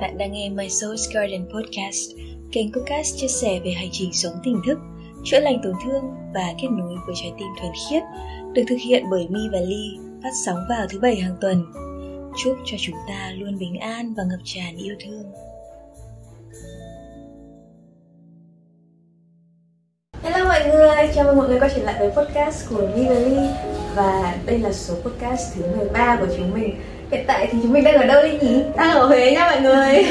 Bạn đang nghe My Soul's Garden Podcast, kênh podcast chia sẻ về hành trình sống tỉnh thức, chữa lành tổn thương và kết nối với trái tim thuần khiết, được thực hiện bởi Mi và Ly, phát sóng vào thứ bảy hàng tuần. Chúc cho chúng ta luôn bình an và ngập tràn yêu thương. Hello mọi người, chào mừng mọi người quay trở lại với podcast của Mi và Ly Và đây là số podcast thứ 13 của chúng mình Hiện tại thì chúng mình đang ở đâu đi nhỉ? Đang ở Huế nha mọi người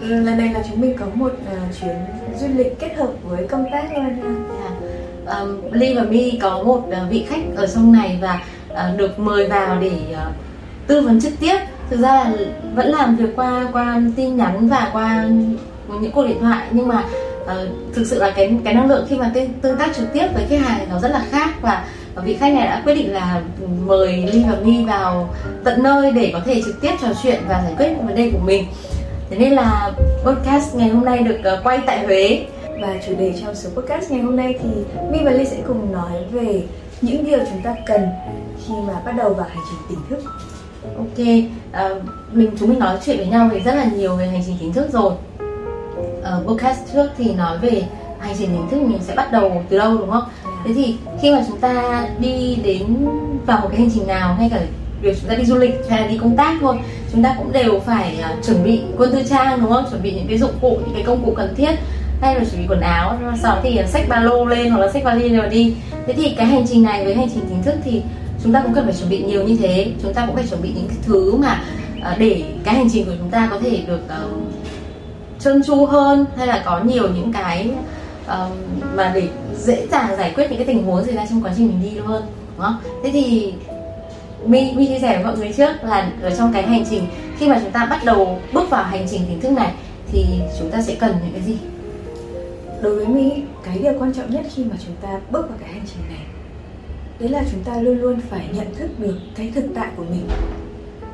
Lần này là chúng mình có một uh, chuyến du lịch kết hợp với công tác luôn nha Yeah. Um, Ly và My có một uh, vị khách ở trong này và uh, được mời vào để uh, tư vấn trực tiếp. Thực ra là vẫn làm việc qua qua tin nhắn và qua những cuộc điện thoại nhưng mà uh, thực sự là cái cái năng lượng khi mà tương, tác trực tiếp với khách hàng thì nó rất là khác và vị khách này đã quyết định là mời Ly và My vào tận nơi để có thể trực tiếp trò chuyện và giải quyết những vấn đề của mình. Thế nên là podcast ngày hôm nay được uh, quay tại Huế Và chủ đề trong số podcast ngày hôm nay thì Mi và Ly sẽ cùng nói về những điều chúng ta cần khi mà bắt đầu vào hành trình tỉnh thức Ok, à, mình chúng mình nói chuyện với nhau thì rất là nhiều về hành trình tỉnh thức rồi. Ở podcast trước thì nói về hành trình tỉnh thức mình sẽ bắt đầu từ đâu đúng không? Thế thì khi mà chúng ta đi đến vào một cái hành trình nào hay cả việc chúng ta đi du lịch hay là đi công tác thôi chúng ta cũng đều phải uh, chuẩn bị quân tư trang đúng không? Chuẩn bị những cái dụng cụ những cái công cụ cần thiết hay là chuẩn bị quần áo. Sau thì uh, xách ba lô lên hoặc là xách vali rồi đi. Thế thì cái hành trình này với hành trình chính thức thì chúng ta cũng cần phải chuẩn bị nhiều như thế. Chúng ta cũng phải chuẩn bị những cái thứ mà uh, để cái hành trình của chúng ta có thể được uh, trơn tru hơn hay là có nhiều những cái um, mà để dễ dàng giải quyết những cái tình huống xảy ra trong quá trình mình đi hơn đúng không? Thế thì Mi Mi chia sẻ với mọi người trước là ở trong cái hành trình khi mà chúng ta bắt đầu bước vào hành trình tỉnh thức này thì chúng ta sẽ cần những cái gì? Đối với Mi, cái điều quan trọng nhất khi mà chúng ta bước vào cái hành trình này Đấy là chúng ta luôn luôn phải nhận thức được cái thực tại của mình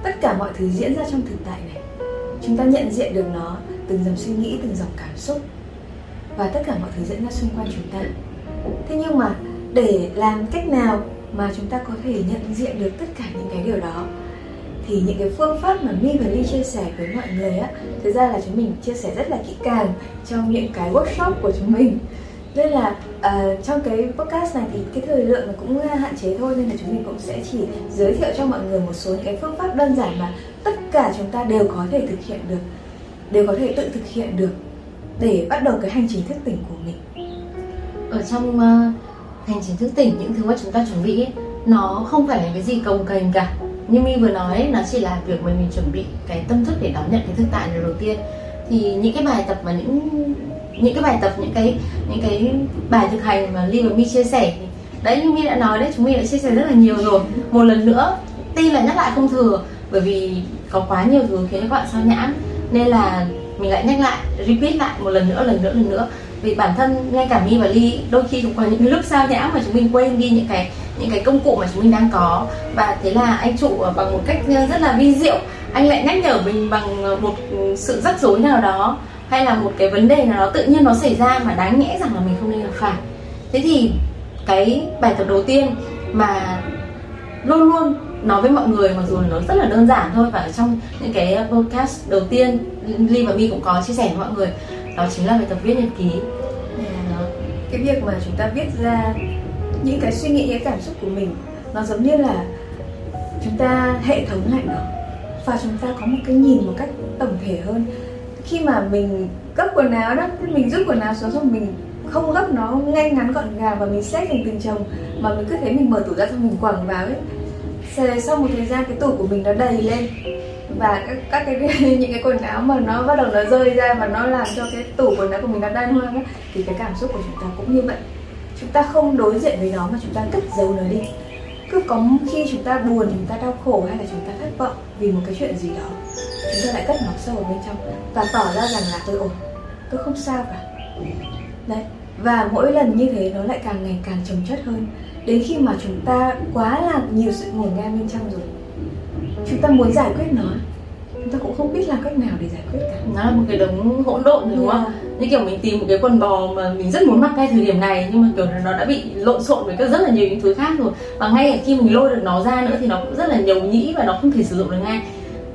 Tất cả mọi thứ diễn ra trong thực tại này Chúng ta nhận diện được nó từng dòng suy nghĩ, từng dòng cảm xúc và tất cả mọi thứ diễn ra xung quanh chúng ta. Thế nhưng mà để làm cách nào mà chúng ta có thể nhận diện được tất cả những cái điều đó thì những cái phương pháp mà Mi và Ly chia sẻ với mọi người á thực ra là chúng mình chia sẻ rất là kỹ càng trong những cái workshop của chúng mình. Nên là uh, trong cái podcast này thì cái thời lượng nó cũng hạn chế thôi nên là chúng mình cũng sẽ chỉ giới thiệu cho mọi người một số những cái phương pháp đơn giản mà tất cả chúng ta đều có thể thực hiện được đều có thể tự thực hiện được để bắt đầu cái hành trình thức tỉnh của mình. Ở trong uh, hành trình thức tỉnh những thứ mà chúng ta chuẩn bị ấy, nó không phải là cái gì cồng kềnh cả. Như mi vừa nói nó chỉ là việc mà mình chuẩn bị cái tâm thức để đón nhận cái thực tại lần đầu tiên. Thì những cái bài tập và những những cái bài tập những cái những cái bài thực hành mà Ly và Mi chia sẻ thì đấy như Mi đã nói đấy chúng mình đã chia sẻ rất là nhiều rồi. Một lần nữa tin là nhắc lại không thừa bởi vì có quá nhiều thứ khiến các bạn sao nhãn nên là mình lại nhắc lại, repeat lại một lần nữa lần nữa lần nữa. Vì bản thân ngay cả mi và ly, đôi khi cũng có những lúc sao nhãng mà chúng mình quên đi những cái những cái công cụ mà chúng mình đang có. Và thế là anh trụ bằng một cách rất là vi diệu. Anh lại nhắc nhở mình bằng một sự rắc rối nào đó, hay là một cái vấn đề nào đó tự nhiên nó xảy ra mà đáng nhẽ rằng là mình không nên gặp phải. Thế thì cái bài tập đầu tiên mà luôn luôn nói với mọi người, mặc dù nó rất là đơn giản thôi, và ở trong những cái podcast đầu tiên Ly và My cũng có chia sẻ với mọi người. Đó chính là bài tập viết nhật ký. Dạ, cái việc mà chúng ta viết ra những cái suy nghĩ, những cái cảm xúc của mình, nó giống như là chúng ta, hệ thống lại nó và chúng ta có một cái nhìn một cách tổng thể hơn. Khi mà mình gấp quần áo đó mình rút quần áo xuống xong, mình không gấp nó, ngay ngắn gọn gàng và mình xếp thành từng chồng, mà mình cứ thấy mình mở tủ ra xong mình quẳng vào ấy. Sau một thời gian, cái tủ của mình nó đầy lên và các, các cái những cái quần áo mà nó bắt đầu nó rơi ra và nó làm cho cái tủ quần áo của mình nó đan hoang ấy, thì cái cảm xúc của chúng ta cũng như vậy. Chúng ta không đối diện với nó mà chúng ta cất giấu nó đi. Cứ có khi chúng ta buồn chúng ta đau khổ hay là chúng ta thất vọng vì một cái chuyện gì đó chúng ta lại cất nó sâu ở bên trong và tỏ ra rằng là tôi ổn tôi không sao cả. Đấy và mỗi lần như thế nó lại càng ngày càng trồng chất hơn. Đến khi mà chúng ta quá là nhiều sự ngổn ngang bên trong rồi chúng ta muốn giải quyết nó chúng ta cũng không biết làm cách nào để giải quyết cả. Nó là một cái đống hỗn độn đúng không? Yeah. như kiểu mình tìm một cái quần bò mà mình rất muốn mặc ngay thời điểm này nhưng mà kiểu nó đã bị lộn xộn với các rất là nhiều những thứ khác rồi. Và ngay khi mình lôi được nó ra nữa thì nó cũng rất là nhầu nhĩ và nó không thể sử dụng được ngay.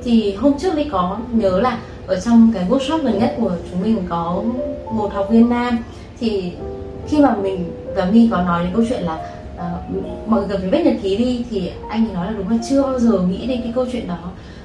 Thì hôm trước Ly có nhớ là ở trong cái workshop gần nhất của chúng mình có một học viên nam. Thì khi mà mình và My có nói đến câu chuyện là uh, mọi người phải viết nhật ký đi thì anh ấy nói là đúng là chưa bao giờ nghĩ đến cái câu chuyện đó.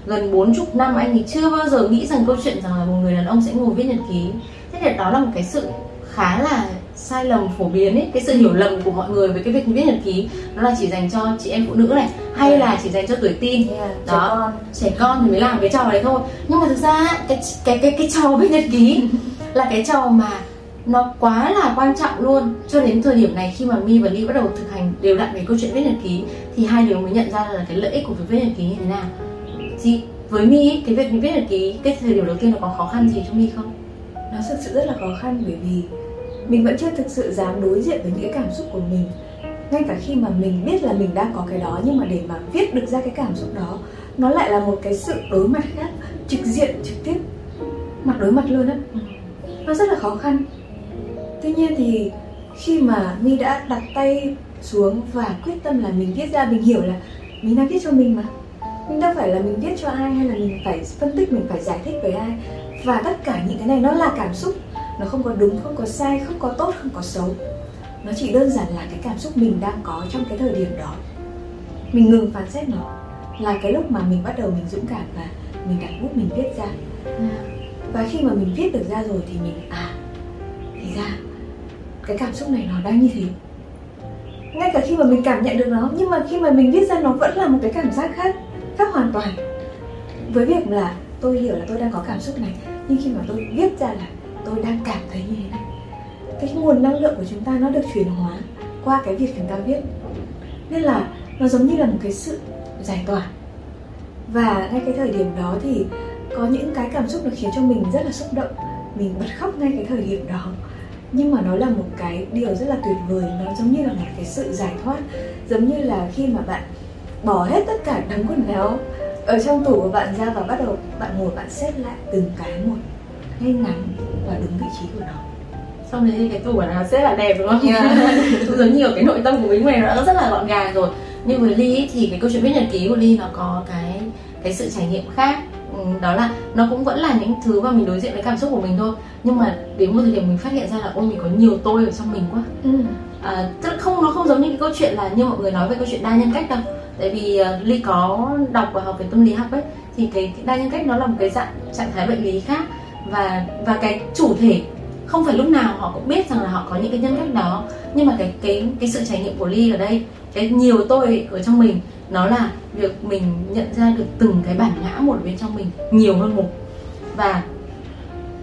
Gần bốn chục năm anh ấy chưa bao giờ nghĩ rằng câu chuyện rằng là một người đàn ông sẽ ngồi viết nhật ký. Thế thì đó là một cái sự khá là sai lầm phổ biến ấy cái sự hiểu lầm của mọi người về cái việc viết nhật ký. Đó là chỉ dành cho chị em phụ nữ này hay là chỉ dành cho tuổi tin yeah, đó trẻ con. trẻ con thì mới làm cái trò đấy thôi. Nhưng mà thực ra cái cái cái cái trò viết nhật ký là cái trò mà nó quá là quan trọng luôn. Cho đến thời điểm này khi mà mi và ly bắt đầu thực hành đều đặn về câu chuyện viết nhật ký, thì hai đứa mới nhận ra là cái lợi ích của việc viết nhật ký như thế nào. Thì với mi cái việc viết nhật ký cái thời điểm đầu tiên nó có khó khăn gì cho mi không? Nó thực sự rất là khó khăn bởi vì mình vẫn chưa thực sự dám đối diện với những cái cảm xúc của mình. Ngay cả khi mà mình biết là mình đang có cái đó, nhưng mà để mà viết được ra cái cảm xúc đó, nó lại là một cái sự đối mặt khác, trực diện, trực tiếp. Mặt đối mặt luôn á. Nó rất là khó khăn tuy nhiên thì khi mà mi đã đặt tay xuống và quyết tâm là mình viết ra mình hiểu là mình đang viết cho mình mà. Mình đâu phải là mình viết cho ai hay là mình phải phân tích mình phải giải thích với ai. Và tất cả những cái này nó là cảm xúc. Nó không có đúng không có sai không có tốt không có xấu. Nó chỉ đơn giản là cái cảm xúc mình đang có trong cái thời điểm đó. Mình ngừng phán xét nó. Là cái lúc mà mình bắt đầu mình dũng cảm và mình đặt bút mình viết ra. Và khi mà mình viết được ra rồi thì mình à thì ra cái cảm xúc này nó đang như thế. Ngay cả khi mà mình cảm nhận được nó, nhưng mà khi mà mình viết ra nó vẫn là một cái cảm giác khác khác hoàn toàn. Với việc là tôi hiểu là tôi đang có cảm xúc này, nhưng khi mà tôi viết ra là tôi đang cảm thấy như thế này, cái nguồn năng lượng của chúng ta nó được chuyển hóa qua cái việc chúng ta viết. Nên là nó giống như là một cái sự giải tỏa. Và ngay cái thời điểm đó thì có những cái cảm xúc nó khiến cho mình rất là xúc động. Mình bật khóc ngay cái thời điểm đó nhưng mà nó là một cái điều rất là tuyệt vời. Nó giống như là một cái sự giải thoát. Giống như là khi mà bạn bỏ hết tất cả đống quần áo ở trong tủ của bạn ra và bắt đầu bạn ngồi bạn xếp lại từng cái một ngay ngắn và đúng vị trí của nó. Xong đấy thì cái tủ quần áo rất là đẹp đúng không? Yeah. giống nhiều cái nội tâm của mình này nó rất là gọn gàng rồi. Nhưng với ly thì cái câu chuyện viết nhật ký của ly nó có cái cái sự trải nghiệm khác đó là nó cũng vẫn là những thứ mà mình đối diện với cảm xúc của mình thôi. Nhưng mà đến một thời điểm mình phát hiện ra là ôi mình có nhiều tôi ở trong mình quá. Ừ. à, tức không nó không giống như cái câu chuyện là như mọi người nói về câu chuyện đa nhân cách đâu. Tại vì uh, ly có đọc và học về tâm lý học ấy thì cái, cái đa nhân cách nó là một cái dạng trạng thái bệnh lý khác. Và và cái chủ thể không phải lúc nào họ cũng biết rằng là họ có những cái nhân cách đó. Nhưng mà cái cái cái sự trải nghiệm của ly ở đây cái nhiều tôi ở trong mình nó là việc mình nhận ra được từng cái bản ngã một bên trong mình nhiều hơn một. Và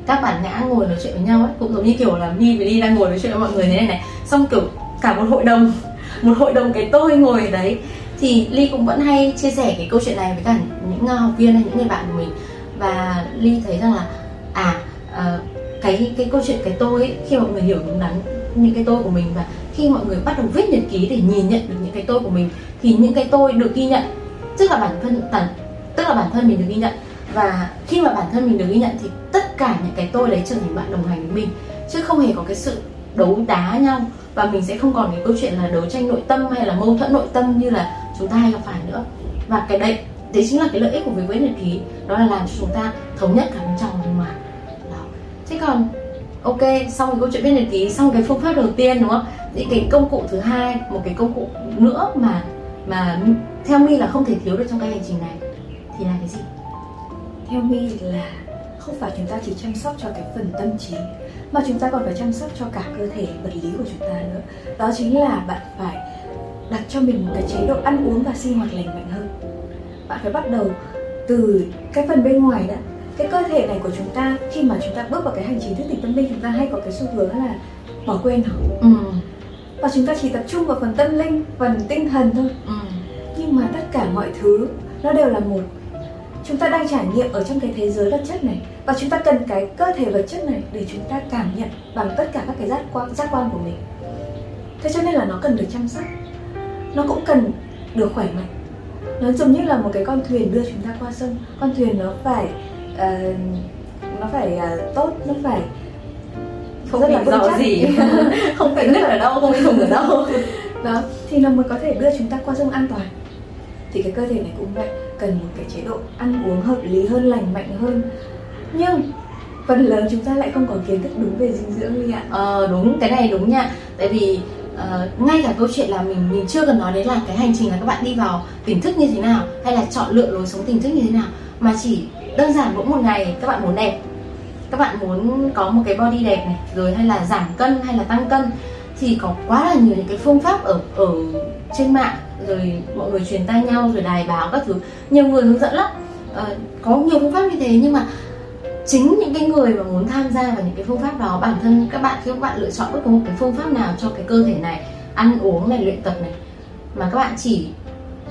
các bản ngã ngồi nói chuyện với nhau ấy cũng giống như kiểu là mi với đi đang ngồi nói chuyện với mọi người thế này này. Xong kiểu cả một hội đồng một hội đồng cái tôi ngồi ở đấy. Thì ly cũng vẫn hay chia sẻ cái câu chuyện này với cả những à, học viên hay những người bạn của mình. Và ly thấy rằng là à ờ, cái cái câu chuyện cái tôi ấy, khi mọi người hiểu đúng đắn những cái tôi của mình và khi mọi người bắt đầu viết nhật ký để nhìn nhận được những cái tôi của mình, thì những cái tôi được ghi nhận. Tức là bản thân tần tức là bản thân mình được ghi nhận. Và khi mà bản thân mình được ghi nhận thì tất cả những cái tôi đấy trở thành bạn đồng hành với mình. Chứ không hề có cái sự đấu đá nhau. Và mình sẽ không còn cái câu chuyện là đấu tranh nội tâm hay là mâu thuẫn nội tâm như là chúng ta hay gặp phải nữa. Và cái đấy đấy chính là cái lợi ích của việc viết nhật ký. Đó là làm cho chúng ta thống nhất cả bên trong và bên ngoài thế còn ok, xong cái câu chuyện viết nhật ký, xong cái phương pháp đầu tiên, đúng không? Những cái công cụ thứ hai, một cái công cụ nữa mà mà theo mi là không thể thiếu được trong cái hành trình này, thì là cái gì? Theo mi là không phải chúng ta chỉ chăm sóc cho cái phần tâm trí, mà chúng ta còn phải chăm sóc cho cả cơ thể, vật lý của chúng ta nữa. Đó chính là bạn phải đặt cho mình một cái chế độ ăn uống và sinh hoạt lành mạnh hơn. Bạn phải bắt đầu từ cái phần bên ngoài đã cái cơ thể này của chúng ta khi mà chúng ta bước vào cái hành trình thức tỉnh tâm linh chúng ta hay có cái xu hướng là bỏ quên nó. Ừ. và chúng ta chỉ tập trung vào phần tâm linh phần tinh thần thôi. Ừ. nhưng mà tất cả mọi thứ nó đều là một. Chúng ta đang trải nghiệm ở trong cái thế giới vật chất này. Và chúng ta cần cái cơ thể vật chất này để chúng ta cảm nhận bằng tất cả các cái giác quan giác quan của mình. Thế cho nên là nó cần được chăm sóc. Nó cũng cần được khỏe mạnh. Nó giống như là một cái con thuyền đưa chúng ta qua sông. Con thuyền nó phải uh, nó phải uh, tốt nó phải không rất là rõ gì. Không phải nước ở đâu không bị thùng ở đâu. Đó thì nó mới có thể đưa chúng ta qua sông an toàn. Thì cái cơ thể này cũng vậy cần một cái chế độ ăn uống hợp lý hơn lành mạnh hơn. Nhưng phần lớn chúng ta lại không có kiến thức đúng về dinh dưỡng Ly ạ. Ờ đúng cái này đúng nha. Tại vì uh, ngay cả câu chuyện là mình mình chưa cần nói đến là cái hành trình là các bạn đi vào tỉnh thức như thế nào hay là chọn lựa lối sống tỉnh thức như thế nào mà chỉ đơn giản mỗi một ngày các bạn muốn đẹp. Các bạn muốn có một cái body đẹp này rồi hay là giảm cân hay là tăng cân thì có quá là nhiều những cái phương pháp ở ở trên mạng rồi mọi người truyền tay nhau rồi đài báo các thứ. Nhiều người hướng dẫn lắm. À, có nhiều phương pháp như thế nhưng mà chính những cái người mà muốn tham gia vào những cái phương pháp đó bản thân các bạn khi các bạn lựa chọn bất cứ một cái phương pháp nào cho cái cơ thể này ăn uống này luyện tập này mà các bạn chỉ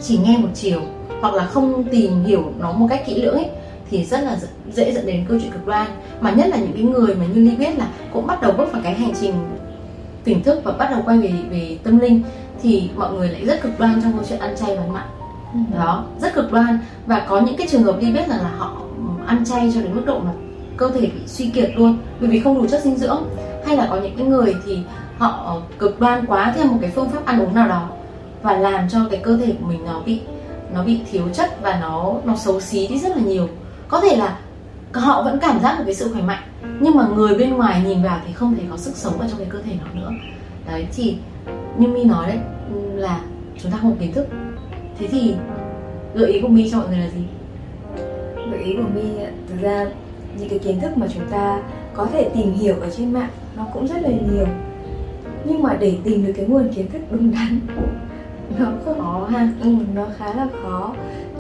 chỉ nghe một chiều hoặc là không tìm hiểu nó một cách kỹ lưỡng ấy thì rất là dễ dẫn đến câu chuyện cực đoan. Mà nhất là những cái người mà như ly biết là cũng bắt đầu bước vào cái hành trình tỉnh thức và bắt đầu quay về về tâm linh thì mọi người lại rất cực đoan trong câu chuyện ăn chay và ăn mặn. Ừ. đó rất cực đoan. Và có những cái trường hợp đi biết rằng là họ ăn chay cho đến mức độ mà cơ thể bị suy kiệt luôn bởi vì không đủ chất dinh dưỡng. Hay là có những cái người thì họ cực đoan quá theo một cái phương pháp ăn uống nào đó và làm cho cái cơ thể của mình nó bị nó bị thiếu chất và nó nó xấu xí đi rất là nhiều có thể là họ vẫn cảm giác được cái sự khỏe mạnh nhưng mà người bên ngoài nhìn vào thì không thể có sức sống ở trong cái cơ thể nó nữa. Đấy thì như mi nói đấy là chúng ta không kiến thức. Thế thì gợi ý của mi cho mọi người là gì? Gợi ý của mi thực ra những cái kiến thức mà chúng ta có thể tìm hiểu ở trên mạng nó cũng rất là nhiều. Nhưng mà để tìm được cái nguồn kiến thức đúng đắn nó khó ha. ừ, nó khá là khó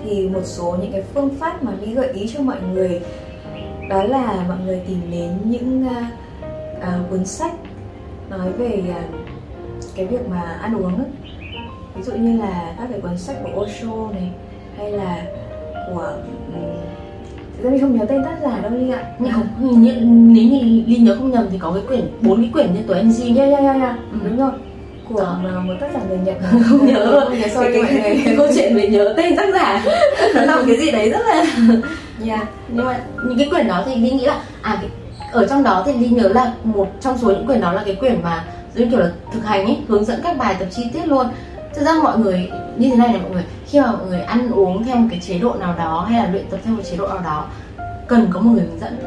thì một số những cái phương pháp mà mi gợi ý cho mọi người đó là mọi người tìm đến những uh, uh, cuốn sách nói về uh, cái việc mà ăn uống ấy. ví dụ như là các cái cuốn sách của Osho này hay là của um, thực ra mình không nhớ tên tác giả đâu Linh ạ nhưng không nếu như Linh nhớ không nhầm thì có cái quyển bốn cái quyển như tuổi NG yeah yeah yeah, yeah. Ừ. đúng rồi của một tác giả người Nhật. Không nhớ nhớ sorry mọi người cái câu chuyện về nhớ tên tác giả. Nó làm cái gì đấy rất là yeah. nhưng mà những cái quyển đó thì Linh nghĩ là à cái, ở trong đó thì Linh nhớ là một trong số những quyển đó là cái quyển mà giống kiểu là thực hành ấy hướng dẫn các bài tập chi tiết luôn. Thực ra mọi người như thế này này mọi người khi mà mọi người ăn uống theo một cái chế độ nào đó hay là luyện tập theo một chế độ nào đó cần có một người hướng dẫn.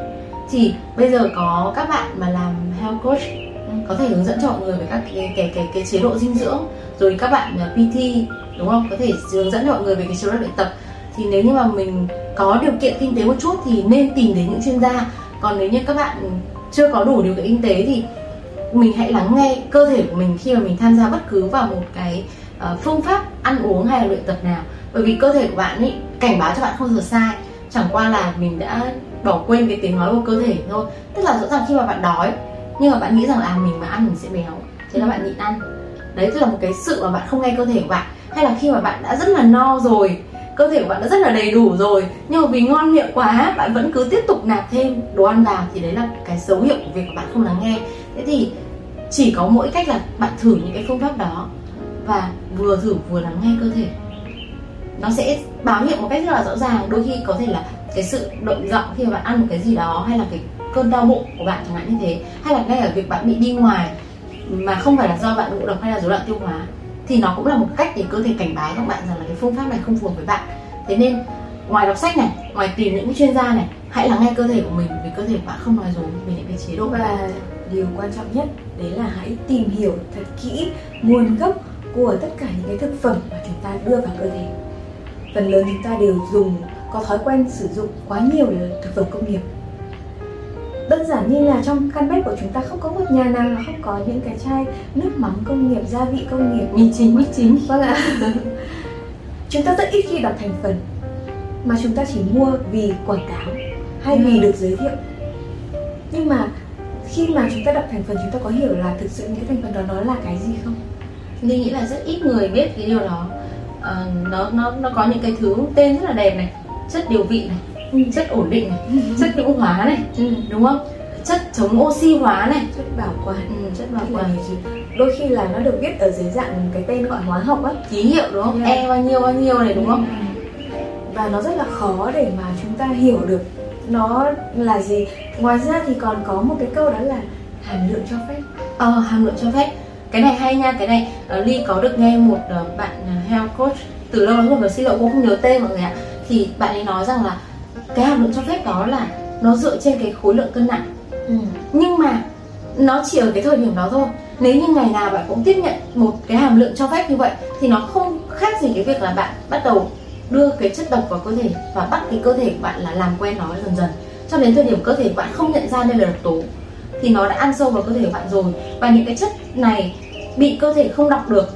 Thì bây giờ có các bạn mà làm health coach có thể hướng dẫn cho mọi người về các cái cái cái, cái chế độ dinh dưỡng rồi các bạn à, PT đúng không? Có thể hướng dẫn cho mọi người về cái chế độ luyện tập. Thì nếu như mà mình có điều kiện kinh tế một chút thì nên tìm đến những chuyên gia. Còn nếu như các bạn chưa có đủ điều kiện kinh tế thì mình hãy lắng nghe cơ thể của mình khi mà mình tham gia bất cứ vào một cái uh, phương pháp ăn uống hay là luyện tập nào. Bởi vì cơ thể của bạn ấy cảnh báo cho bạn không được sai. Chẳng qua là mình đã bỏ quên cái tiếng nói của cơ thể thôi. Tức là rõ ràng khi mà bạn đói nhưng mà bạn nghĩ rằng là à, mình mà ăn mình sẽ béo thế là bạn nhịn ăn. Đấy tức là một cái sự mà bạn không nghe cơ thể của bạn. Hay là khi mà bạn đã rất là no rồi cơ thể của bạn đã rất là đầy đủ rồi nhưng mà vì ngon miệng quá bạn vẫn cứ tiếp tục nạp thêm đồ ăn vào thì đấy là cái dấu hiệu của việc của bạn không lắng nghe. Thế thì chỉ có mỗi cách là bạn thử những cái phương pháp đó và vừa thử vừa lắng nghe cơ thể. Nó sẽ báo hiệu một cách rất là rõ ràng. Đôi khi có thể là cái sự động giọng khi mà bạn ăn một cái gì đó hay là cái cơn đau bụng của bạn chẳng hạn như thế, hay là ngay ở việc bạn bị đi ngoài mà không phải là do bạn ngộ độc hay là rối loạn tiêu hóa, thì nó cũng là một cách để cơ thể cảnh báo các bạn rằng là cái phương pháp này không phù hợp với bạn. Thế nên, ngoài đọc sách này, ngoài tìm những chuyên gia này, hãy lắng nghe cơ thể của mình, vì cơ thể của bạn không nói dối về những cái chế độ. Và điều quan trọng nhất, đấy là hãy tìm hiểu thật kỹ nguồn gốc của tất cả những cái thực phẩm mà chúng ta đưa vào cơ thể. Phần lớn chúng ta đều dùng, có thói quen sử dụng quá nhiều thực phẩm công nghiệp đơn giản như là trong căn bếp của chúng ta không có một nhà nào mà không có những cái chai nước mắm công nghiệp gia vị công nghiệp. Mì chính mì chính. Vâng ạ. Chúng ta rất ít khi đọc thành phần mà chúng ta chỉ mua vì quảng cáo hay vì ừ. được giới thiệu. Nhưng mà khi mà chúng ta đọc thành phần chúng ta có hiểu là thực sự những cái thành phần đó nó là cái gì không? Linh nghĩ là rất ít người biết cái điều đó. À, nó nó nó có những cái thứ tên rất là đẹp này chất điều vị này ừ. chất ổn định này chất nhũ hóa này ừ. đúng không? Chất chống oxy hóa này. Chất bảo quản ừ, chất bảo quản. đôi khi là nó được viết ở dưới dạng cái tên gọi hóa học á. Ký hiệu đúng không? Yeah. e bao nhiêu bao nhiêu này đúng không? Và nó rất là khó để mà chúng ta hiểu được nó là gì. Ngoài ra thì còn có một cái câu đó là hàm lượng cho phép. Ờ hàm lượng cho phép. Cái này hay nha cái này. Uh, ly có được nghe một uh, bạn uh, health coach từ lâu lắm rồi mà xin lỗi cũng không nhớ tên mọi người ạ. Thì bạn ấy nói rằng là cái hàm lượng cho phép đó là nó dựa trên cái khối lượng cân nặng. Ừ. nhưng mà nó chỉ ở cái thời điểm đó thôi. Nếu như ngày nào bạn cũng tiếp nhận một cái hàm lượng cho phép như vậy thì nó không khác gì cái việc là bạn bắt đầu đưa cái chất độc vào cơ thể và bắt cái cơ thể của bạn là làm quen nó dần dần. Cho đến thời điểm cơ thể của bạn không nhận ra đây là độc tố thì nó đã ăn sâu vào cơ thể của bạn rồi. Và những cái chất này bị cơ thể không đọc được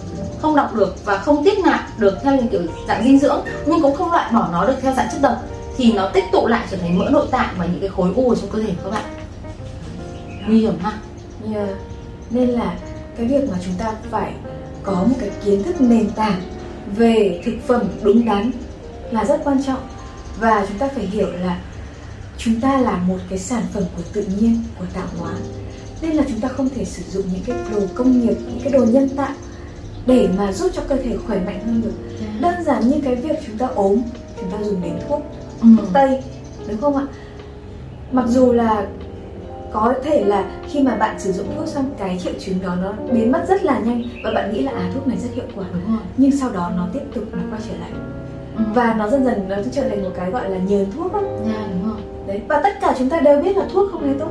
không đọc được và không tiếp nạp được theo kiểu dạng dinh dưỡng nhưng cũng không loại bỏ nó được theo dạng chất độc thì nó tích tụ lại trở thành mỡ nội tạng và những cái khối u ở trong cơ thể của các bạn nguy hiểm ha yeah. nên là cái việc mà chúng ta phải có một cái kiến thức nền tảng về thực phẩm đúng đắn là rất quan trọng và chúng ta phải hiểu là chúng ta là một cái sản phẩm của tự nhiên của tạo hóa nên là chúng ta không thể sử dụng những cái đồ công nghiệp những cái đồ nhân tạo để mà giúp cho cơ thể khỏe mạnh hơn được. Dạ. đơn giản như cái việc chúng ta ốm chúng ta dùng đến thuốc ừ. thuốc tây đúng không ạ mặc dù là có thể là khi mà bạn sử dụng thuốc xong cái triệu chứng đó nó biến mất rất là nhanh và bạn nghĩ là à thuốc này rất hiệu quả đúng rồi. nhưng sau đó nó tiếp tục nó quay trở lại ừ. và nó dần dần nó trở thành một cái gọi là nhờn thuốc đó. Yeah, dạ, đúng rồi. đấy và tất cả chúng ta đều biết là thuốc không hề tốt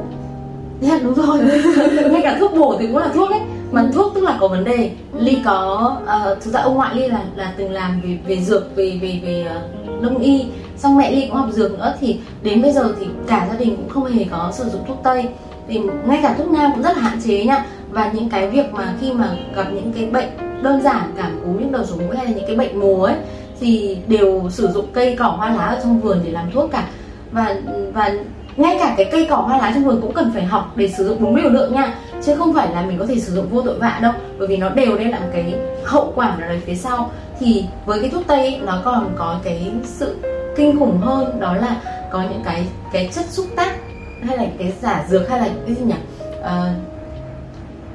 yeah, dạ, đúng rồi ngay cả thuốc bổ thì cũng là thuốc ấy mà ừ. thuốc tức là có vấn đề ừ. ly có uh, thực ra ông ngoại ly là là từng làm về về dược về về về uh, đông y xong mẹ ly cũng học dược nữa thì đến bây giờ thì cả gia đình cũng không hề có sử dụng thuốc tây. Thì ngay cả thuốc nam cũng rất là hạn chế nha. Và những cái việc mà khi mà gặp những cái bệnh đơn giản cảm cúm những đầu sổ mũi hay là những cái bệnh mùa ấy, thì đều sử dụng cây cỏ hoa lá ở trong vườn để làm thuốc cả. Và và ngay cả cái cây cỏ hoa lá trong vườn cũng cần phải học để sử dụng đúng liều lượng nha. Chứ không phải là mình có thể sử dụng vô tội vạ đâu, bởi vì nó đều đem lại một cái hậu quả ở phía sau. Thì với cái thuốc tây, nó còn có cái sự kinh khủng hơn đó là có những cái cái chất xúc tác hay là cái giả dược hay là cái gì nhỉ? À,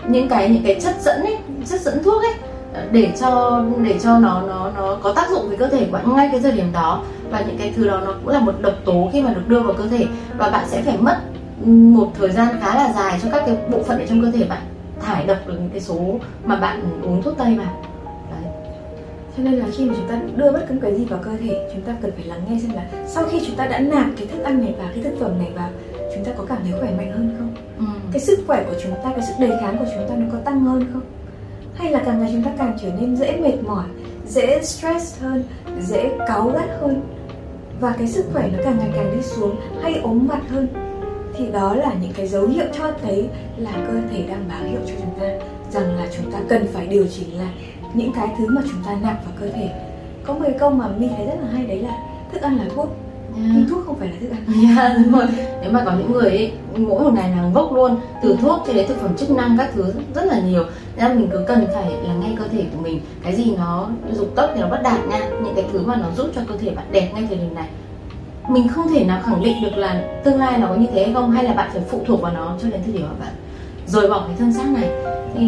những cái những cái chất dẫn ấy chất dẫn thuốc ấy ờ, để cho để cho nó nó nó có tác dụng với cơ thể của bạn ngay cái thời điểm đó. Và những cái thứ đó nó cũng là một độc tố khi mà được đưa vào cơ thể. Và bạn sẽ phải mất một thời gian khá là dài cho các cái bộ phận ở trong cơ thể bạn thải độc được những cái số mà bạn uống thuốc tây vào cho nên là khi mà chúng ta đưa bất cứ cái gì vào cơ thể chúng ta cần phải lắng nghe xem là sau khi chúng ta đã nạp cái thức ăn này vào cái thực phẩm này vào chúng ta có cảm thấy khỏe mạnh hơn không? Ừ. cái sức khỏe của chúng ta cái sức đề kháng của chúng ta nó có tăng hơn không? Hay là càng ngày chúng ta càng trở nên dễ mệt mỏi dễ stress hơn dễ cáu gắt hơn? Và cái sức khỏe nó càng ngày càng đi xuống hay ốm vặt hơn? Thì đó là những cái dấu hiệu cho thấy là cơ thể đang báo hiệu cho chúng ta rằng là chúng ta cần phải điều chỉnh lại những cái thứ mà chúng ta nạp vào cơ thể. Có một câu mà mi thấy rất là hay đấy là thức ăn là thuốc. Yeah. nhưng thuốc không phải là thức ăn. Yeah, đúng rồi. Nếu mà có những người ấy, mỗi một ngày hàng vốc luôn từ thuốc cho đến thực phẩm chức năng các thứ rất là nhiều. Nên mình cứ cần phải là ngay cơ thể của mình. Cái gì nó dục tốc thì nó bất đạt nha. Những cái thứ mà nó giúp cho cơ thể bạn đẹp ngay thời điểm này. Mình không thể nào khẳng định được là tương lai nó có như thế hay không hay là bạn phải phụ thuộc vào nó cho đến thời điểm mà bạn rời bỏ cái thân xác này thì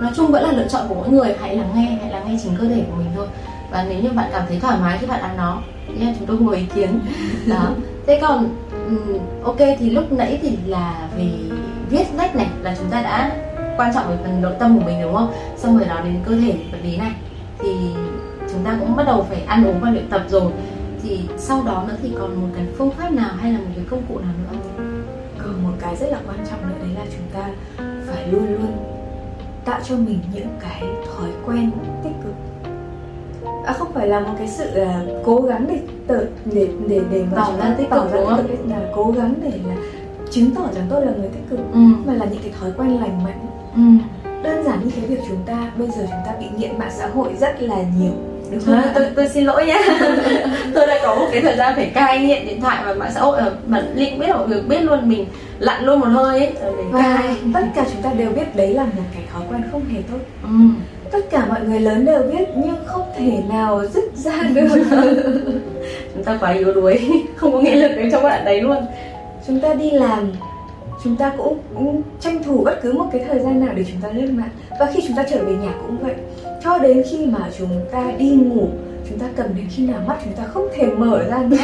nói chung vẫn là lựa chọn của mỗi người hãy lắng nghe hãy lắng nghe chính cơ thể của mình thôi. Và nếu như bạn cảm thấy thoải mái khi bạn ăn nó thì chúng tôi không có ý kiến. Đó. Thế còn ok thì lúc nãy thì là về viết lách này là chúng ta đã quan trọng về phần nội tâm của mình đúng không? Xong rồi đó đến cơ thể vật lý này. Thì chúng ta cũng bắt đầu phải ăn uống và luyện tập rồi. Thì sau đó nữa thì còn một cái phương pháp nào hay là một cái công cụ nào nữa còn một cái rất là quan trọng nữa đấy là chúng ta phải luôn luôn tạo cho mình những cái thói quen tích cực à, không phải là một cái sự uh, cố gắng để tự để để để mà tỏ ra tích cực đúng không? là cố gắng để là chứng tỏ rằng tôi là người tích cực ừ. mà là những cái thói quen lành mạnh ừ. đơn giản như cái việc chúng ta bây giờ chúng ta bị nghiện mạng xã hội rất là nhiều đúng không? À, tôi, tôi xin lỗi nhé tôi đã có một cái thời gian phải cai nghiện điện thoại và mạng xã hội mà linh biết mọi người biết luôn mình lặn luôn một hơi ấy để và cai. tất cả chúng ta đều biết đấy là một cái thói quen không hề tốt. Ừ. tất cả mọi người lớn đều biết nhưng không thể nào dứt ra được. Chúng ta quá yếu đuối không có nghị lực để cho bạn đấy luôn. Chúng ta đi làm chúng ta cũng, cũng tranh thủ bất cứ một cái thời gian nào để chúng ta lướt mạng. Và khi chúng ta trở về nhà cũng vậy cho đến khi mà chúng ta đi ngủ chúng ta cầm đến khi nào mắt chúng ta không thể mở ra nữa.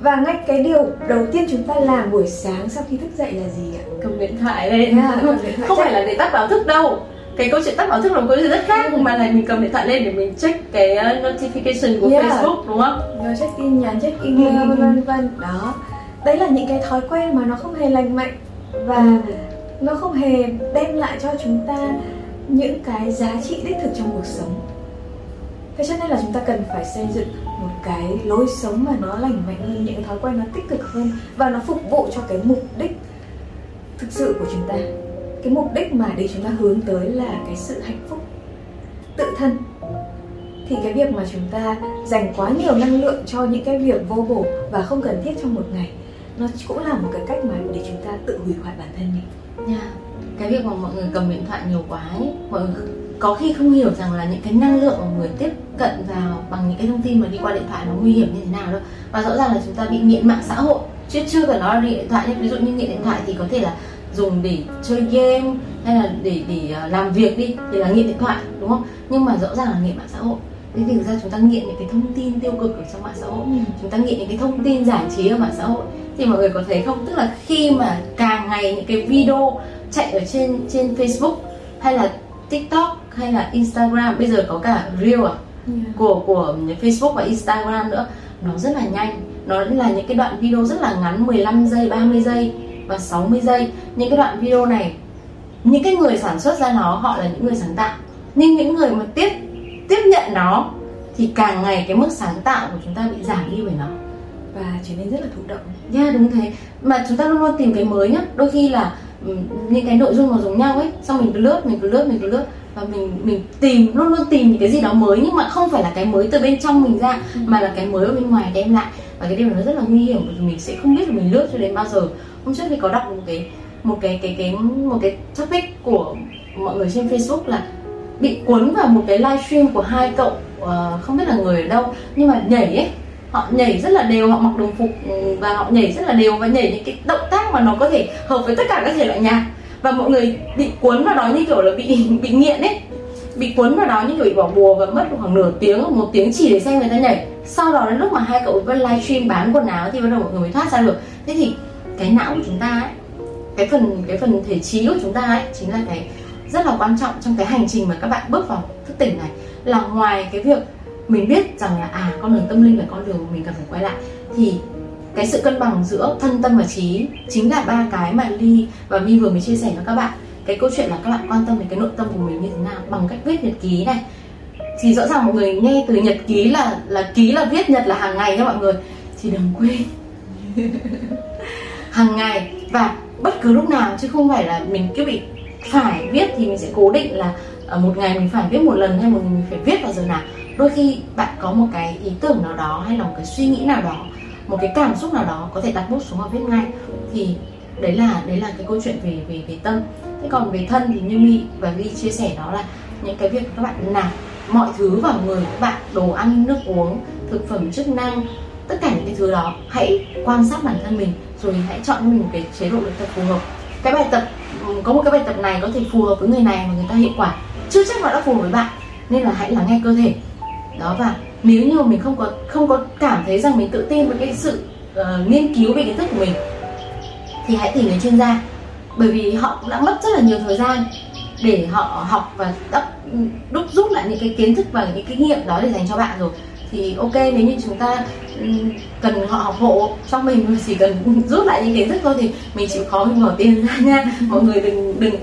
Và ngay cái điều đầu tiên chúng ta làm buổi sáng sau khi thức dậy là gì ạ? Cầm điện thoại lên. Yeah, không, không phải là để tắt báo thức đâu. Cái câu chuyện tắt báo thức là một câu chuyện rất khác mà là mình cầm điện thoại lên để mình check cái uh, notification của Yeah. Facebook đúng không? rồi check tin nhắn check email vân vân vân đó. Đấy là những cái thói quen mà nó không hề lành mạnh và nó không hề đem lại cho chúng ta những cái giá trị đích thực trong cuộc sống. Thế cho nên là chúng ta cần phải xây dựng một cái lối sống mà nó lành mạnh hơn, những thói quen nó tích cực hơn và nó phục vụ cho cái mục đích thực sự của chúng ta. Cái mục đích mà để chúng ta hướng tới là cái sự hạnh phúc, tự thân. Thì cái việc mà chúng ta dành quá nhiều năng lượng cho những cái việc vô bổ và không cần thiết trong một ngày, nó cũng là một cái cách mà để chúng ta tự hủy hoại bản thân mình. Nha. Cái việc mà mọi người cầm điện thoại nhiều quá ấy, mọi người có khi không hiểu rằng là những cái năng lượng mà người tiếp cận vào bằng những cái thông tin mà đi qua điện thoại nó nguy hiểm như thế nào đâu. Và rõ ràng là chúng ta bị nghiện mạng xã hội chứ chưa cần nói là điện thoại nhé. Ví dụ như nghiện điện thoại thì có thể là dùng để chơi game hay là để để ờ, làm việc đi thì là nghiện điện thoại đúng không? Nhưng mà rõ ràng là nghiện mạng xã hội. Thế thì thực ra chúng ta nghiện những cái thông tin tiêu cực ở trong mạng xã hội. Chúng ta nghiện những cái thông tin giải trí ở mạng xã hội. Thì mọi người có thấy không? Tức là khi mà càng ngày những cái video chạy ở trên trên Facebook hay là TikTok hay là Instagram. Bây giờ có cả Reel à? Của của Facebook và Instagram nữa. Nó rất là nhanh. Nó là những cái đoạn video rất là ngắn 15 giây 30 giây và 60 giây. Những cái đoạn video này những cái người sản xuất ra nó họ là những người sáng tạo. Nhưng những người mà tiếp tiếp nhận nó thì càng ngày cái mức sáng tạo của chúng ta bị giảm đi bởi nó. Và trở nên rất là thụ động. Yeah, đúng thế. Mà chúng ta luôn luôn tìm cái mới nhá. Đôi khi là những cái nội dung nó giống nhau ấy. Xong mình cứ lướt mình cứ lướt mình cứ lướt. Và mình mình tìm luôn luôn tìm những cái gì đó mới. Nhưng mà không phải là cái mới từ bên trong mình ra mà là cái mới ở bên ngoài đem lại. Và cái điều đó rất là nguy hiểm bởi vì mình sẽ không biết là mình lướt cho đến bao giờ. Hôm trước thì có đọc một cái một cái cái cái một cái topic của mọi người trên Facebook là bị cuốn vào một cái livestream của hai cậu ờ, không biết là người ở đâu nhưng mà nhảy ấy họ nhảy rất là đều, họ mặc đồng phục ừ, và họ nhảy rất là đều và nhảy những cái động tác mà nó có thể hợp với tất cả các thể loại nhạc. Và mọi người bị cuốn vào đó như kiểu là bị bị nghiện ấy. Bị cuốn vào đó như kiểu bị bỏ bùa và mất khoảng nửa tiếng hoặc một tiếng chỉ để xem người ta nhảy. Sau đó đến lúc mà hai cậu vẫn livestream bán quần áo thì bắt đầu mọi người mới thoát ra được. Thế thì cái não của chúng ta ấy, cái phần cái phần thể trí của chúng ta ấy chính là cái rất là quan trọng trong cái hành trình mà các bạn bước vào thức tỉnh này. Là ngoài cái việc mình biết rằng là à con đường tâm linh là con đường mà mình cần phải quay lại. Thì cái sự cân bằng giữa thân tâm và trí chính là ba cái mà ly và vi vừa mới chia sẻ với các bạn. Cái câu chuyện là các bạn quan tâm đến cái nội tâm của mình như thế nào, bằng cách viết nhật ký này. Thì rõ ràng mọi người nghe từ nhật ký là là ký là viết nhật là hàng ngày nha mọi người. Thì đừng quên. Hàng ngày và bất cứ lúc nào, chứ không phải là mình cứ bị phải viết thì mình sẽ cố định là ở một ngày mình phải viết một lần hay một ngày mình phải viết vào giờ nào đôi khi bạn có một cái ý tưởng nào đó hay là một cái suy nghĩ nào đó, một cái cảm xúc nào đó có thể đặt bút xuống và viết ngay, thì đấy là đấy là cái câu chuyện về về về tâm. Thế còn về thân thì như mi và vi chia sẻ đó là những cái việc các bạn nạp mọi thứ vào người, các bạn đồ ăn, nước uống, thực phẩm, chức năng, tất cả những cái thứ đó, hãy quan sát bản thân mình rồi hãy chọn cho mình một cái chế độ luyện tập phù hợp. Cái bài tập có một cái bài tập này có thể phù hợp với người này mà người ta hiệu quả chưa chắc nó đã phù hợp với bạn, nên là hãy lắng nghe cơ thể đó và nếu như mình không có không có cảm thấy rằng mình tự tin với cái sự uh, nghiên cứu về kiến thức của mình thì hãy tìm đến chuyên gia. Bởi vì họ cũng đã mất rất là nhiều thời gian để họ học và đắp đúc rút lại những cái kiến thức và những cái kinh nghiệm đó để dành cho bạn rồi. Thì ok nếu như chúng ta ừ, cần họ học hộ cho mình chỉ cần rút lại những kiến thức thôi thì mình chịu khó mình bỏ tiền ra nha. Mọi người đừng đừng.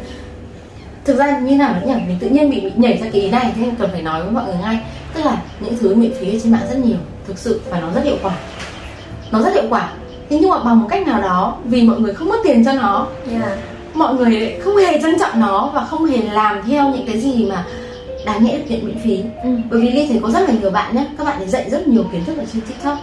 Thực ra như nào nhỉ? Mình tự nhiên bị, bị nhảy ra cái ý này thế nên cần phải nói với mọi người ngay tức là những thứ miễn phí ở trên mạng rất nhiều thực sự và nó rất hiệu quả. Nó rất hiệu quả. Thế nhưng mà bằng một cách nào đó vì mọi người không mất tiền cho nó yeah. mọi người không hề trân trọng nó và không hề làm theo những cái gì mà đáng nhẽ được nhận miễn phí. Ừ. bởi vì ly thấy có rất là nhiều bạn nhé các bạn ấy dạy rất nhiều kiến thức ở trên tiktok.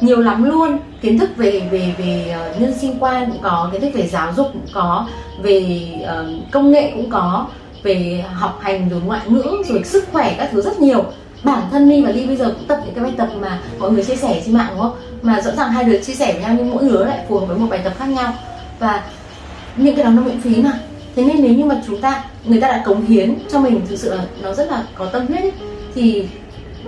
Nhiều lắm luôn. Kiến thức về về về ờ, nhân sinh quan cũng có kiến thức về giáo dục cũng có về ờ, công nghệ cũng có về học hành rồi ngoại ngữ rồi sức khỏe các thứ rất nhiều bản thân ly và ly bây giờ cũng tập những cái bài tập mà mọi người chia sẻ trên mạng đúng không? Mà rõ ràng hai đứa chia sẻ với nhau nhưng mỗi đứa lại phù hợp với một bài tập khác nhau. Và những cái đó nó miễn phí mà. Thế nên nếu như mà chúng ta người ta đã cống hiến cho mình thực sự là nó rất là có tâm huyết ấy, thì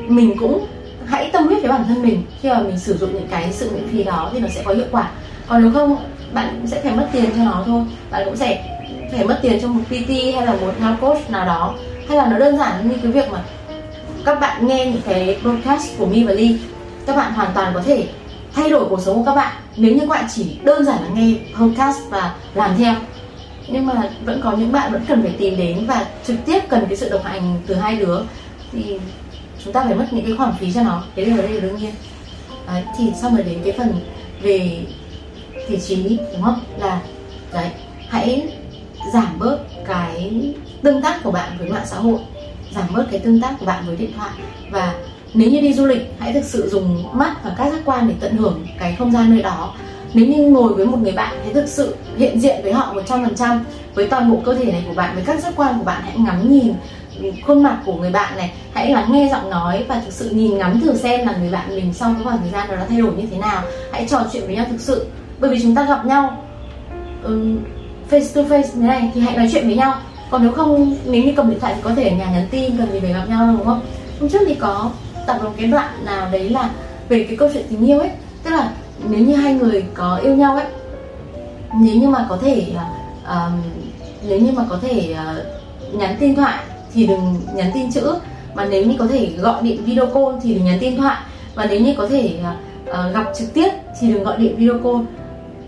mình cũng hãy tâm huyết với bản thân mình. Khi mà mình sử dụng những cái sự miễn phí đó thì nó sẽ có hiệu quả. Còn nếu không bạn cũng sẽ phải mất tiền cho nó thôi. Bạn cũng sẽ phải mất tiền cho một PT hay là một health coach nào đó. Hay là nó đơn giản như cái việc mà các bạn nghe những cái broadcast của Mi và Ly các bạn hoàn toàn có thể thay đổi cuộc sống của các bạn nếu như các bạn chỉ đơn giản là nghe podcast và làm theo. Nhưng mà vẫn có những bạn vẫn cần phải tìm đến và trực tiếp cần cái sự đồng hành từ hai đứa thì chúng ta phải mất những cái khoản phí cho nó. Cái điều đấy là đương nhiên. Đấy, thì xong rồi đến cái phần về thể trí đúng không? Là đấy hãy giảm bớt cái tương tác của bạn với mạng xã hội giảm bớt cái tương tác của bạn với điện thoại. Và nếu như đi du lịch hãy thực sự dùng mắt và các giác quan để tận hưởng cái không gian nơi đó. Nếu như ngồi với một người bạn hãy thực sự hiện diện với họ 100% với toàn bộ cơ thể này của bạn với các giác quan của bạn hãy ngắm nhìn khuôn mặt của người bạn này hãy lắng nghe giọng nói và thực sự nhìn ngắm thử xem là người bạn mình sau cái khoảng thời gian đó đã thay đổi như thế nào. Hãy trò chuyện với nhau thực sự. Bởi vì chúng ta gặp nhau um, face to face thế này thì hãy nói chuyện với nhau còn nếu không nếu như cầm điện thoại thì có thể ở nhà nhắn tin cần gì phải gặp nhau đúng không? Hôm trước thì có tập một cái đoạn nào đấy là về cái câu chuyện tình yêu ấy. Tức là nếu như hai người có yêu nhau ấy nếu như mà có thể uh, nếu như mà có thể uh, nhắn tin thoại thì đừng nhắn tin chữ. Mà nếu như có thể gọi điện video call thì đừng nhắn tin thoại. Và nếu như có thể uh, gặp trực tiếp thì đừng gọi điện video call.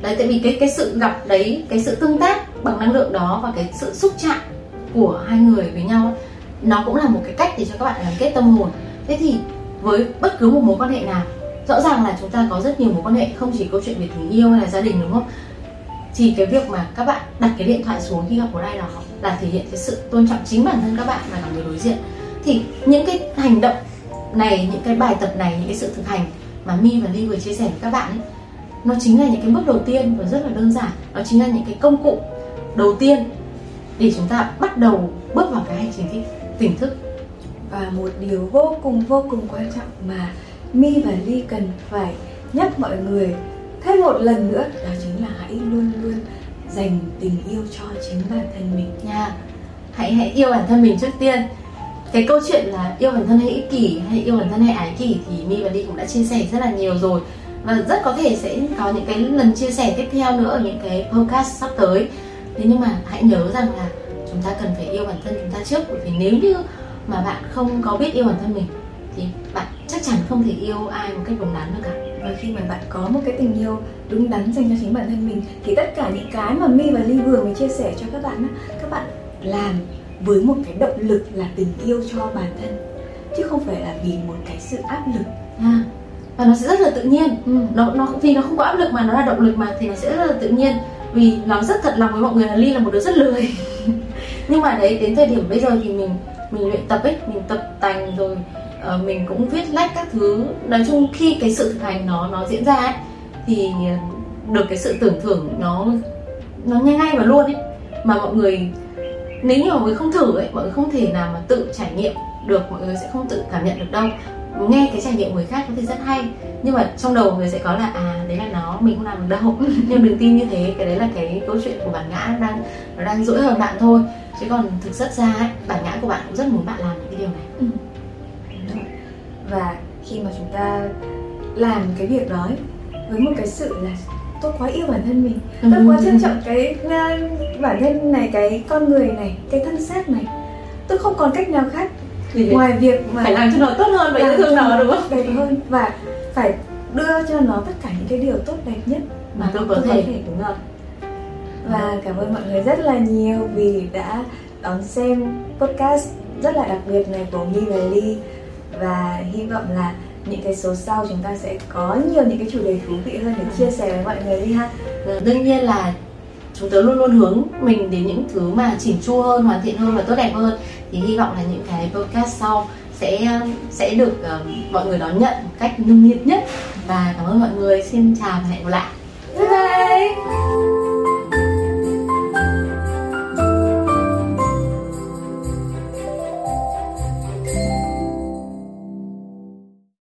Đấy tại vì cái cái sự gặp đấy cái sự tương tác bằng năng lượng đó và cái sự xúc chạm của hai người với nhau nó cũng là một cái cách để cho các bạn gắn kết tâm hồn. Thế thì với bất cứ một mối quan hệ nào, rõ ràng là chúng ta có rất nhiều mối quan hệ, không chỉ câu chuyện về tình yêu hay là gia đình, đúng không? Thì cái việc mà các bạn đặt cái điện thoại xuống khi gặp một ai đó là thể hiện cái sự tôn trọng chính bản thân các bạn và cả người đối diện. Thì những cái hành động này, những cái bài tập này, những cái sự thực hành mà mi và ly vừa chia sẻ với các bạn ấy, nó chính là những cái bước đầu tiên và rất là đơn giản. Nó chính là những cái công cụ đầu tiên để chúng ta bắt đầu bước vào cái hành trình tỉnh thức. Và một điều vô cùng vô cùng quan trọng mà mi và ly cần phải nhắc mọi người thêm một lần nữa đó chính là hãy luôn luôn dành tình yêu cho chính bản thân mình. Nha. Hãy hãy yêu bản thân mình trước tiên. Cái câu chuyện là yêu bản thân hay ích kỷ hay yêu bản thân hay ái kỷ thì mi và ly cũng đã chia sẻ rất là nhiều rồi. Và rất có thể sẽ có những cái lần chia sẻ tiếp theo nữa ở những cái podcast sắp tới thế nhưng mà hãy nhớ rằng là chúng ta cần phải yêu bản thân chúng ta trước bởi vì nếu như mà bạn không có biết yêu bản thân mình thì bạn chắc chắn không thể yêu ai một cách đúng đắn được cả. Và khi mà bạn có một cái tình yêu đúng đắn dành cho chính bản thân mình thì tất cả những cái mà mi và ly vừa mới chia sẻ cho các bạn các bạn làm với một cái động lực là tình yêu cho bản thân chứ không phải là vì một cái sự áp lực. À, và nó sẽ rất là tự nhiên. Ừ. nó nó vì nó không có áp lực mà nó là động lực mà thì nó sẽ rất là tự nhiên vì nó rất thật lòng với mọi người là ly là một đứa rất lười. Nhưng mà đấy đến thời điểm bây giờ thì mình mình luyện tập ấy mình tập tành rồi uh, mình cũng viết lách các thứ. Nói chung khi cái sự thực hành nó nó diễn ra ấy thì ờ, được cái sự tưởng thưởng nó nó nhanh ngay và luôn ấy. Mà mọi người nếu như mọi người không thử ấy mọi người không thể nào mà tự trải nghiệm được mọi người sẽ không tự cảm nhận được đâu nghe cái trải nghiệm người khác có thể rất hay. Nhưng mà trong đầu người sẽ có là à đấy là nó mình không làm được đâu. Nhưng đừng tin như thế cái đấy là cái câu chuyện của bản ngã đang nó đang dỗi hơn bạn thôi. Chứ còn thực chất ra ấy, bản ngã của bạn cũng rất muốn bạn làm những cái điều này. Ừ. và khi mà chúng ta làm cái việc đó ấy, với một cái sự là tôi quá yêu bản thân mình tôi ừ. quá trân trọng cái bản thân này cái con người này cái thân xác này tôi không còn cách nào khác thì ngoài việc mà phải làm cho nó tốt hơn và yêu thương nó đúng không? đẹp hơn và phải đưa cho nó tất cả những cái điều tốt đẹp nhất mà tôi có, thể. đúng rồi và cảm ơn mọi người rất là nhiều vì đã đón xem podcast rất là đặc biệt này của Mi và Ly. Và hy vọng là những cái số sau chúng ta sẽ có nhiều những cái chủ đề thú vị hơn để chia sẻ với mọi người đi ha. Đương nhiên là chúng tớ luôn luôn hướng mình đến những thứ mà chỉnh chu hơn hoàn thiện hơn và tốt đẹp hơn. Thì hy vọng là những cái podcast sau sẽ sẽ được uh, mọi người đón nhận một cách nung nhiệt nhất. Và cảm ơn mọi người. Xin chào và hẹn gặp lại. Bye bye.